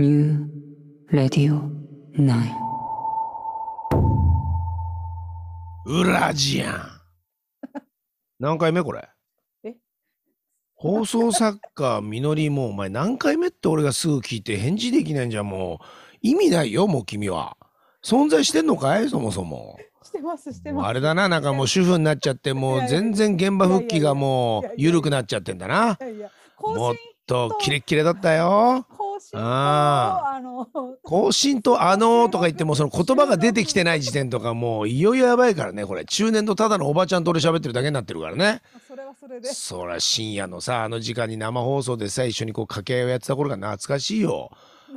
New Radio 9. 裏じゃん。何回目これ？え？放送作家みのりもうお前何回目って俺がすぐ聞いて返事できないんじゃもう意味ないよもう君は。存在してんのかい？そもそも。してますしてます。あれだななんかもう主婦になっちゃってもう全然現場復帰がもう緩くなっちゃってんだな。いやいや更もっ新とキレッキレだったよ。更新とああの 更新とあのー とか言ってもその言葉が出てきてない時点とかもういよいよやばいからねこれ。中年のただのおばちゃんと俺喋ってるだけになってるからね。それはそれで。そら深夜のさあの時間に生放送でさ一緒にこう掛け合いをやってた頃が懐かしいよ。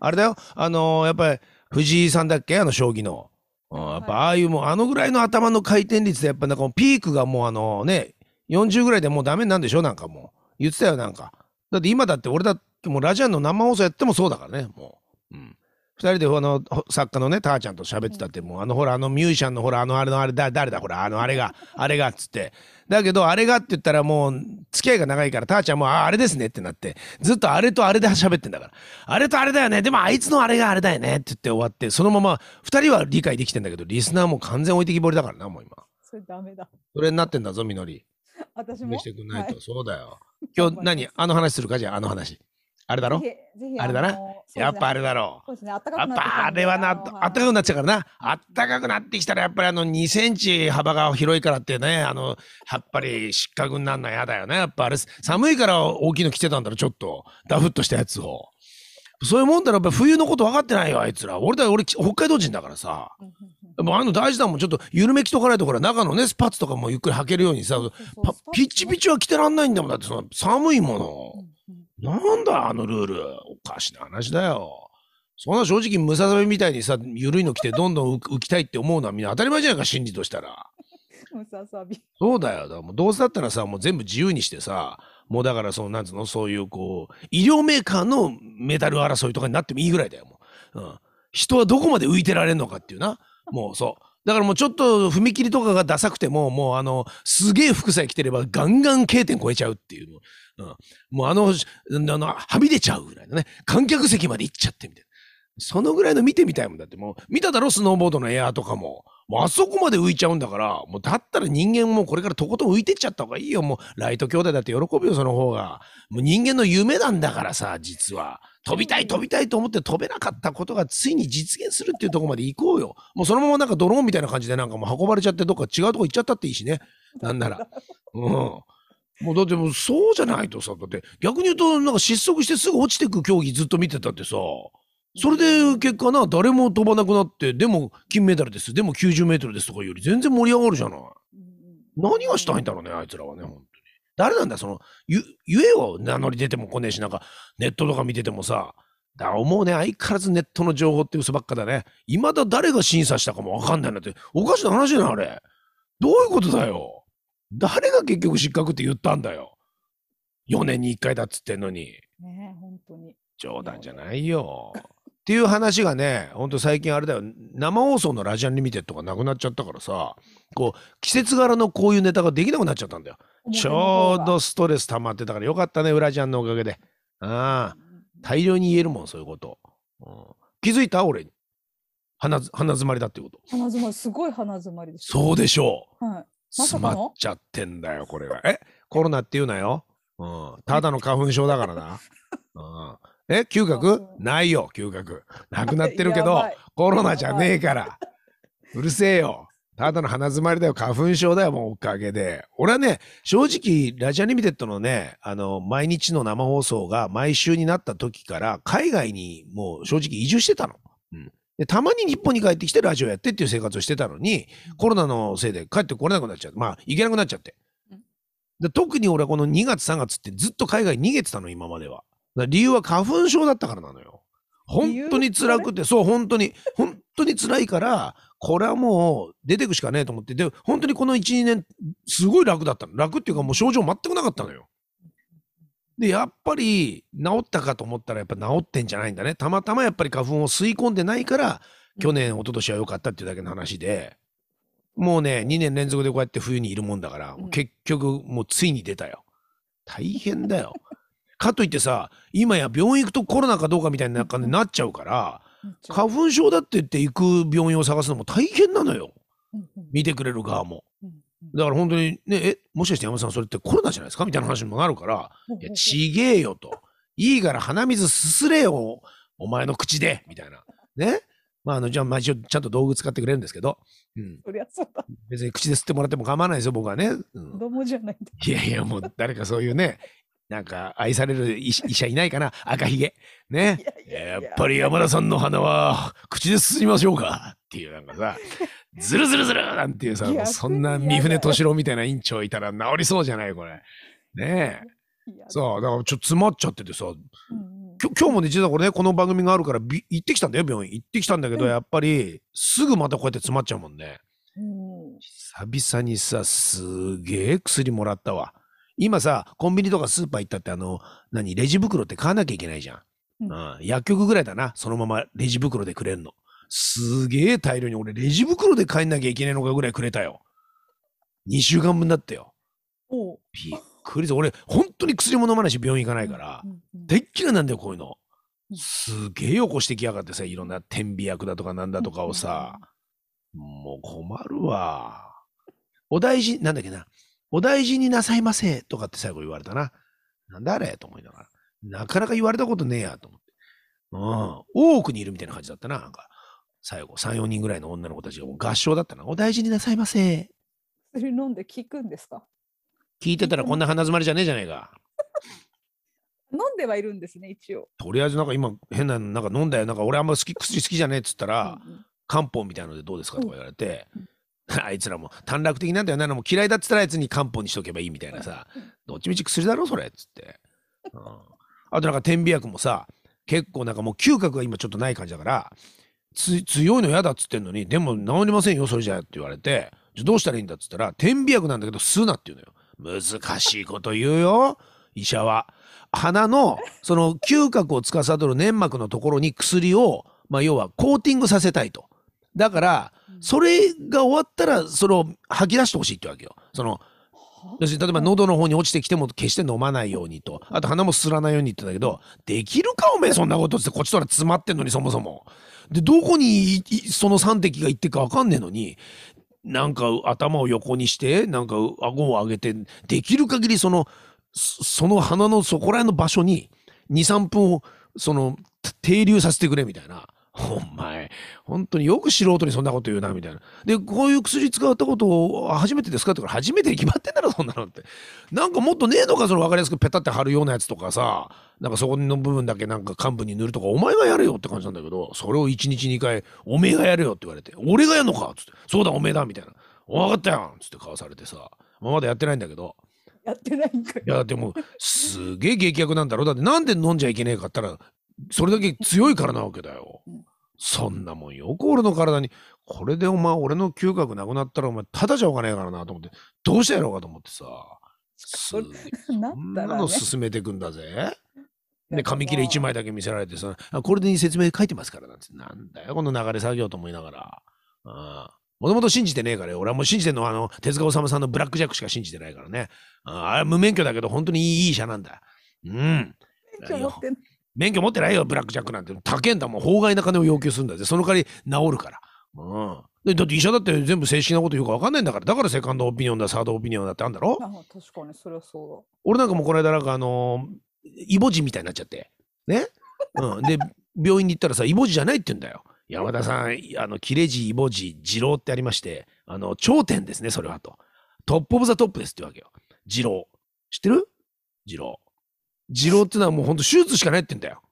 あれだよ。あのーやっぱり藤井さんだっけ？あの将棋の、うんやっぱああいうもうあのぐらいの頭の回転率でやっぱなんかピークがもうあのね40ぐらいでもうダメなんでしょ？なんかもう。言ってたよなんか。だって今だって俺だってもうラジアンの生放送やってもそうだからねもう、うん、二人であのほ作家のねたーちゃんと喋ってたってもうあのほらあのミュージシャンのほらあのあれのあれだ誰だほらあのあれがあれがっつって。だけどあれがって言ったらもう付き合いが長いからたーちゃんもああれですねってなってずっとあれとあれで喋ってんだから。あれとあれだよね。でもあいつのあれがあれだよねって言って終わってそのまま二人は理解できてんだけどリスナーも完全置いてきぼりだからなもう今。それダメだ。それになってんだぞみのり。私も。見せてくんないと、はそうだよ。今日何？あの話するかじゃああの話あれだろ？あれだな？やっぱあれだろうっあれはな、あったかくなっちゃうからな。あったかくなってきたら、やっぱりあの2センチ幅が広いからってね、あの、やっぱり失格になるのは嫌だよね。やっぱあれ、寒いから大きいの着てたんだろ、ちょっと。ダフッとしたやつを。そういうもんだろ、やっぱ冬のこと分かってないよ、あいつら。俺だ、俺、北海道人だからさ。うんうあの大事だもん。ちょっと緩め着とかないと、これ中のね、スパッツとかもゆっくり履けるようにさ、ピッチピチは着てらんないんだもん。だってその寒いもの。なんだあのルールおかしな話だよ。そんな正直ムササビみたいにさ緩いの着てどんどん浮浮きたいって思うのはみんな当たり前じゃないか心理としたら。ムササビ。そうだよ。だもうどうせだったらさもう全部自由にしてさもうだからそのなんつうのそういうこう医療メーカーのメダル争いとかになってもいいぐらいだよもう。うん、人はどこまで浮いてられるのかっていうな。もうそう。だからもうちょっと踏切とかがダサくてももうあのすげえ服さえ着てればガンガン K 点超えちゃうっていう。うん、もうあの、あの、はみ出ちゃうぐらいのね、観客席まで行っちゃってみたいな。そのぐらいの見てみたいもんだって、もう見ただろ、スノーボードのエアーとかも。もうあそこまで浮いちゃうんだから、もうだったら人間もこれからとことん浮いてっちゃった方がいいよ。もうライト兄弟だって喜ぶよ、その方が。もう人間の夢なんだからさ、実は。飛びたい飛びたいと思って飛べなかったことがついに実現するっていうとこまで行こうよ。もうそのままなんかドローンみたいな感じでなんかもう運ばれちゃってどっか違うとこ行っちゃったっていいしね。なんなら。うん。もうだってもうそうじゃないとさ、だって逆に言うとなんか失速してすぐ落ちてく競技ずっと見てたってさ、それで結果な、誰も飛ばなくなって、でも金メダルです、でも90メートルですとかより全然盛り上がるじゃない。何がしたいんだろうね、あいつらはね、本当に。誰なんだよ、その、ゆ、言えよ、名乗り出ても来ねえし、なんか、ネットとか見ててもさ、だ思うね、相変わらずネットの情報って嘘ばっかだね。未だ誰が審査したかもわかんないなんて、おかしな話だな、あれ。どういうことだよ。誰が結局失格って言ったんだよ。4年に1回だっつってんのに。ねえ本当に。冗談じゃないよ。っていう話がね、ほんと最近あれだよ、生放送のラジアンリミテッドがなくなっちゃったからさ、こう、季節柄のこういうネタができなくなっちゃったんだよ。ちょうどストレス溜まってたからよかったね、裏ジャンのおかげで。ああ、大量に言えるもん、そういうこと。うん気づいた俺に？鼻ず鼻詰まりだっていうこと？鼻詰まりすごい鼻詰まりです。そうでしょう。はい。まさ詰まっちゃってんだよ、これが。え？コロナって言うなよ。うん。ただの花粉症だからな。うん。え嗅覚ないよ、嗅覚。なくなってるけど コロナじゃねえから。うるせえよ。ただの鼻詰まりだよ。花粉症だよ、もうおかげで。俺はね、正直、ラジアニミテッドのね、あの、毎日の生放送が毎週になった時から、海外にもう正直移住してたの。うん。で、たまに日本に帰ってきてラジオやってっていう生活をしてたのに、コロナのせいで帰ってこれなくなっちゃって、まあ、行けなくなっちゃってうん。で特に俺はこの2月3月ってずっと海外逃げてたの、今までは。理由は花粉症だったからなのよ。本当に辛くて、そう、本当に、本当に辛いから、これはもう出てくしかねえと思って、で、本当にこの1、2年、すごい楽だったの。楽っていうかもう症状全くなかったのよ。で、やっぱり治ったかと思ったらやっぱ治ってんじゃないんだね。たまたまやっぱり花粉を吸い込んでないから、去年、一昨年は良かったっていうだけの話で、もうね、2年連続でこうやって冬にいるもんだから、うん結局もうついに出たよ。大変だよ。かといってさ今や病院行くとコロナかどうかみたいな感じになっちゃうから花粉症だって言って行く病院を探すのも大変なのよ。見てくれる側も。だから本当にねえもしかして山本さんそれってコロナじゃないですか？みたいな話にもなるからいやちげえよと。いいから鼻水すすれよお前の口でみたいな。ね？まああのじゃあまあちゃんと道具使ってくれるんですけど、うん、そりゃそうだ。別に口で吸ってもらっても構わないですよ僕はね、うん。子供じゃない。いやいや、もう誰かそういうね、なんか愛される医医者いないかな、赤ひげ。ね？いやっぱり山田さんの鼻は口で進みましょうかっていうなんかさ、ズルズルズルなんていうさ、そんな三船敏郎みたいな院長いたら治りそうじゃないこれ。ねえ。さあ、だからちょっと詰まっちゃっててさ、今日もね、実はこれね、この番組があるからび行ってきたんだよ、病院。行ってきたんだけど、うんやっぱりすぐまたこうやって詰まっちゃうもんね。うん久々にさ、すげえ薬もらったわ。今さ、コンビニとかスーパー行ったって、あの、何、レジ袋って買わなきゃいけないじゃん。うんうん、薬局ぐらいだな、そのままレジ袋でくれんの。すげえ大量に、俺、レジ袋で帰んなきゃいけないのかぐらいくれたよ。2週間分だったよ。おうびっくりした。俺、本当に薬も飲まないし、病院行かないからでっ嫌いなんだよ、こういうのう。んすげえよこしてきやがってさ、いろんな点鼻薬だとかなんだとかをさ、もう困るわ。お大事、なんだっけな。お大事になさいませとかって最後言われたな。なんだあれと思いながら。なかなか言われたことねえやと思って。うん。多くにいるみたいな感じだったな。なんか、最後、3、4人ぐらいの女の子たちがもう合唱だったな。お大事になさいませ。薬飲んで効くんですか？聞いてたらこんな鼻詰まりじゃねえじゃねえか。飲んではいるんですね、一応。とりあえずなんか今変なのなんか飲んだよ。なんか俺あんま好き薬好きじゃねえっつったら、うんうん漢方みたいなのでどうですかとか言われてうん、あいつらも短絡的なんだよな、も嫌いだっつったらあいつに漢方にしとけばいいみたいなさ、どっちみち薬だろ、それっつって。うん、あとなんか点鼻薬もさ、結構なんかもう嗅覚が今ちょっとない感じだから、強いの嫌だっつってんのに、でも治りませんよ、それじゃって言われて、じゃどうしたらいいんだっつったら、点鼻薬なんだけど吸うなって言うのよ。難しいこと言うよ、医者は。鼻のその嗅覚を司る粘膜のところに薬を、まあ、要はコーティングさせたいと。だから、それが終わったら、それを吐き出してほしいってわけよ。その、要するに例えば喉の方に落ちてきても決して飲まないようにと。あと鼻もすらないようにって言ってたけど、できるかおめえそんなことってこっちとら詰まってんのにそもそも。で、どこにその3滴が行ってるかわかんねえのに、なんか頭を横にして、なんか顎を上げて、できる限りその、そその鼻のそこら辺の場所に2、3分を、その、停留させてくれみたいな。お前、本当によく素人にそんなこと言うな、みたいな。で、こういう薬使ったことを初めてですか？ってから、初めてに決まってんだろ、そんなのって。なんかもっとねえのか、その分かりやすくペタって貼るようなやつとかさ、なんかそこの部分だけなんか幹部に塗るとか、お前がやれよって感じなんだけど、それを1日2回、おめえがやれよって言われて、俺がやんのかっつって、そうだ、おめえだ、みたいな。分かったよつってかわされてさ、まあまだやってないんだけど、やってないんかいいや、だってもう、すげえ劇薬なんだろだってなんで飲んじゃいけねえかったら、それだけ強いからなわけだようん。そそんなもんよく俺の体に、これでお前、俺の嗅覚なくなったらお前、ただじゃおかねえからなと思って、どうしてやろうかと思ってさ、すそんなの。進めていくんだぜ。だで、紙切れ1枚だけ見せられてさ、あこれで説明書いてますからなんて、なんだよ、この流れ作業と思いながら。ああもともと信じてねえからよ。俺はもう信じてんのは、あの、手塚治虫さんのブラックジャックしか信じてないからね。ああ無免許だけど、本当にいい医者なんだ。うん。免許持ってん免許持ってないよ、ブラックジャックなんて。高えんだもん。法外な金を要求するんだぜ。その代わり治るから。うん。でだって医者だって全部正式なこと言うか分かんないんだから。だからセカンドオピニオンだ、サードオピニオンだってあんだろ？あ確かにそれはそ俺なんかもうこの間なんかあのーイボ痔みたいになっちゃって。ね？うん。で、病院に行ったらさ、イボ痔じゃないって言うんだよ。山田さん、あの、切れ痔、イボ痔、痔瘻ってありまして、あの、頂点ですね、それはと。 top of the top ですってわけよ。痔瘻。知ってる？痔瘻。痔瘻ってのはもうほんと手術しかないって言うんだよ。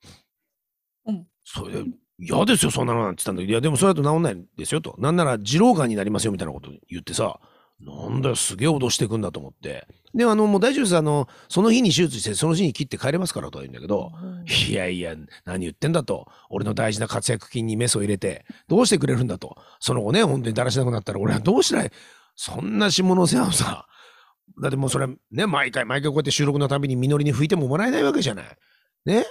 うん。それ、嫌ですよ、そんなのなんて言ったんだけど、いや、でもそれだと治んないんですよと。なんなら、痔瘻がんになりますよみたいなこと言ってさ、なんだよ、すげえ脅してくんだと思って。で、あの、もう大丈夫です。あの、その日に手術して、その日に切って帰れますからとは言うんだけう。ど、うんいやいや、何言ってんだと。俺の大事な活躍金にメスを入れて、どうしてくれるんだと。その後ね、本当にだらしなくなったら、俺はどうしたらいいそんな下の世話をさ、だってもうそれ、ね、毎回毎回こうやって収録のたびに実りに拭いてももらえないわけじゃない。ね？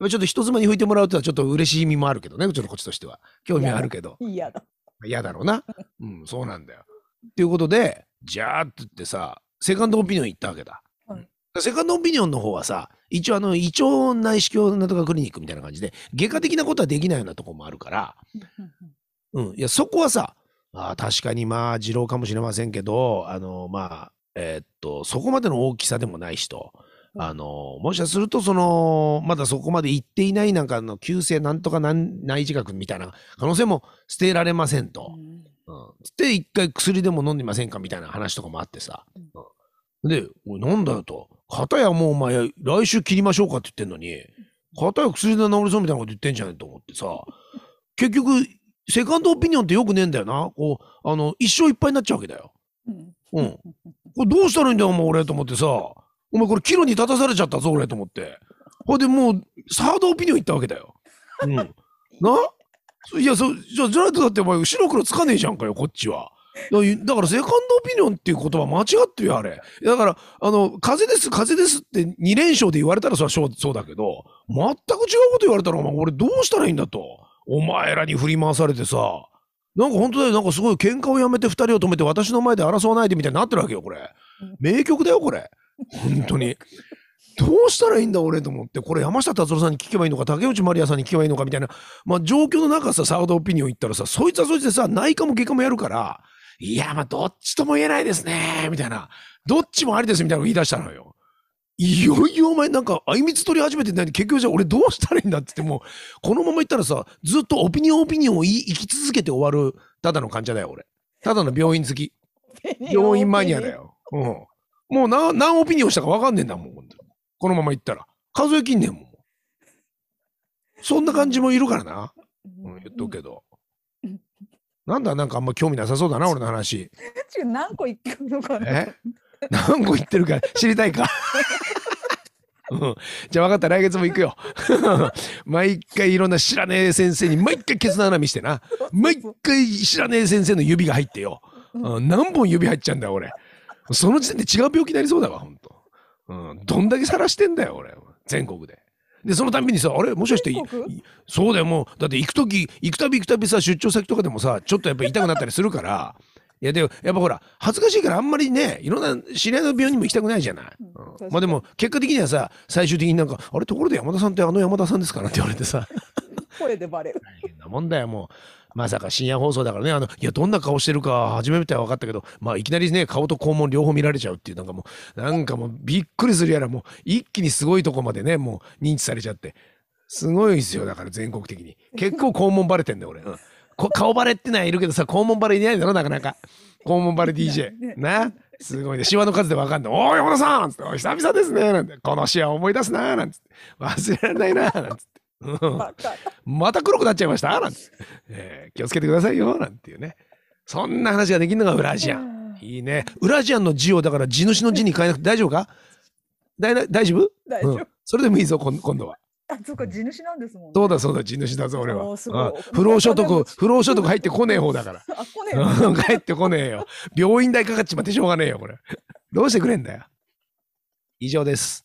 ちょっと人妻に拭いてもらうとはちょっと嬉しい意味もあるけどね、ちょっとこっちとしては。興味はあるけど。嫌だ。嫌だろうな。うん、そうなんだよ。っていうことで、じゃあって言ってさ、セカンドオピニオン行ったわけだ。はいセカンドオピニオンの方はさ、一応あの、胃腸内視鏡なんとかクリニックみたいな感じで、外科的なことはできないようなとこもあるから、うん、いや、そこはさ、あー確かにまあ、二郎かもしれませんけど、あの、まあ、えーっと、そこまでの大きさでもない人、あの、もしかすると、その、まだそこまで行っていないなんかの急性なんとかなん内自覚みたいな可能性も捨てられませんと。うん。つって一回薬でも飲んでみませんかみたいな話とかもあってさ。うん、で、おい、なんだよと。片やもうお前、来週切りましょうかって言ってんのに、片や薬で治りそうみたいなこと言ってんじゃねえと思ってさ。結局、セカンドオピニオンってよくねえんだよな。こう、あの、一生いっぱいになっちゃうわけだよ。うんうん。これどうしたらいいんだよ、お前俺と思ってさ。お前これ岐路に立たされちゃったぞ、俺と思って。ほいでもう、サードオピニオン行ったわけだよ。うん。な？そいや、そ、じゃ、じゃないとだってお前、後ろ黒つかねえじゃんかよ、こっちは。だだから、セカンドオピニオンっていう言葉間違ってるよ、あれ。だから、あの、風邪です、風邪ですって2連勝で言われたらそれはそうだけど、全く違うこと言われたら、お前、俺どうしたらいいんだと。お前らに振り回されてさ、なんか本当だよ、なんかすごい喧嘩をやめて2人を止めて私の前で争わないでみたいになってるわけよ、これ。名曲だよ、これ。本当に。どうしたらいいんだ、俺と思って。これ山下達郎さんに聞けばいいのか、竹内まりやさんに聞けばいいのかみたいな、まあ状況の中さ、サードオピニオン言ったらさ、そいつはそいつでさ、内科も外科もやるから、いや、まあどっちとも言えないですね、みたいな。どっちもありです、みたいなの言い出したのよ。いよいよお前なんか、あいみつ取り始めてない結局じゃあ俺どうしたらいいんだって言ってもう、このまま言ったらさ、ずっとオピニオンオピニオンを言い生き続けて終わる、ただの患者だよ、俺。ただの病院好き。病院マニアだ。よ。うん。もうな何オピニオンしたか分かんねえんだもん。このまま行ったら。数えきんねんもん。そんな感じもいるからな。うん、言っとくけど。なんだ、なんかあんま興味なさそうだな、俺の話。何個いくのかな。え 何個言ってるか知りたいか？うん、じゃあ分かった来月も行くよ。毎回いろんな知らねえ先生に毎回ケツの穴見してな。毎回知らねえ先生の指が入ってよ。うん、何本指入っちゃうんだよ俺。その時点で違う病気になりそうだわほんと。うん、どんだけ晒してんだよ俺全国で。でそのたんびにさあれ？もしかしてそうだよもうだって行く時行くたび行くたびさ出張先とかでもさちょっとやっぱ痛くなったりするから。いやでもやっぱほら恥ずかしいからあんまりねいろんな知り合いの病院にも行きたくないじゃない。うんまあでも結果的にはさ最終的になんか「あれところで山田さんってあの山田さんですか?」なんて言われてさ。声でバレる。大変なもんだよもう。まさか深夜放送だからねあのいやどんな顔してるか初めては分かったけどまあいきなりね顔と肛門両方見られちゃうっていうなんかもうなんかもうびっくりするやらもう一気にすごいとこまでねもう認知されちゃって。すごいですよだから全国的に。結構肛門バレてんだよ俺、うん。こ顔バレってのはいるけどさ肛門バレいないだろなかなか。肛門バレ DJ ね。な？すごいね。シワの数で分かんない「おい山田さん!」つって「おい久々ですね」なんて「このシワ思い出すな」なんつって「忘れられないな」なんつって。うん。また黒くなっちゃいました。なんて、えー気をつけてくださいよ。なんていうね。そんな話ができるのがウラジアン。いいね。ウラジアンの字をだから地主の字に変えなくて大丈夫か？大大丈夫？大丈夫。うん。それでもいいぞ今今度は。あ、そっか、地主なんですもんね。そうだそうだ地主だぞ俺は。不労所得不労所得入ってこねえ方だから。ねえ 帰ってこねえよ。病院代かかっちまってしょうがねえよこれ。どうしてくれんだよ。以上です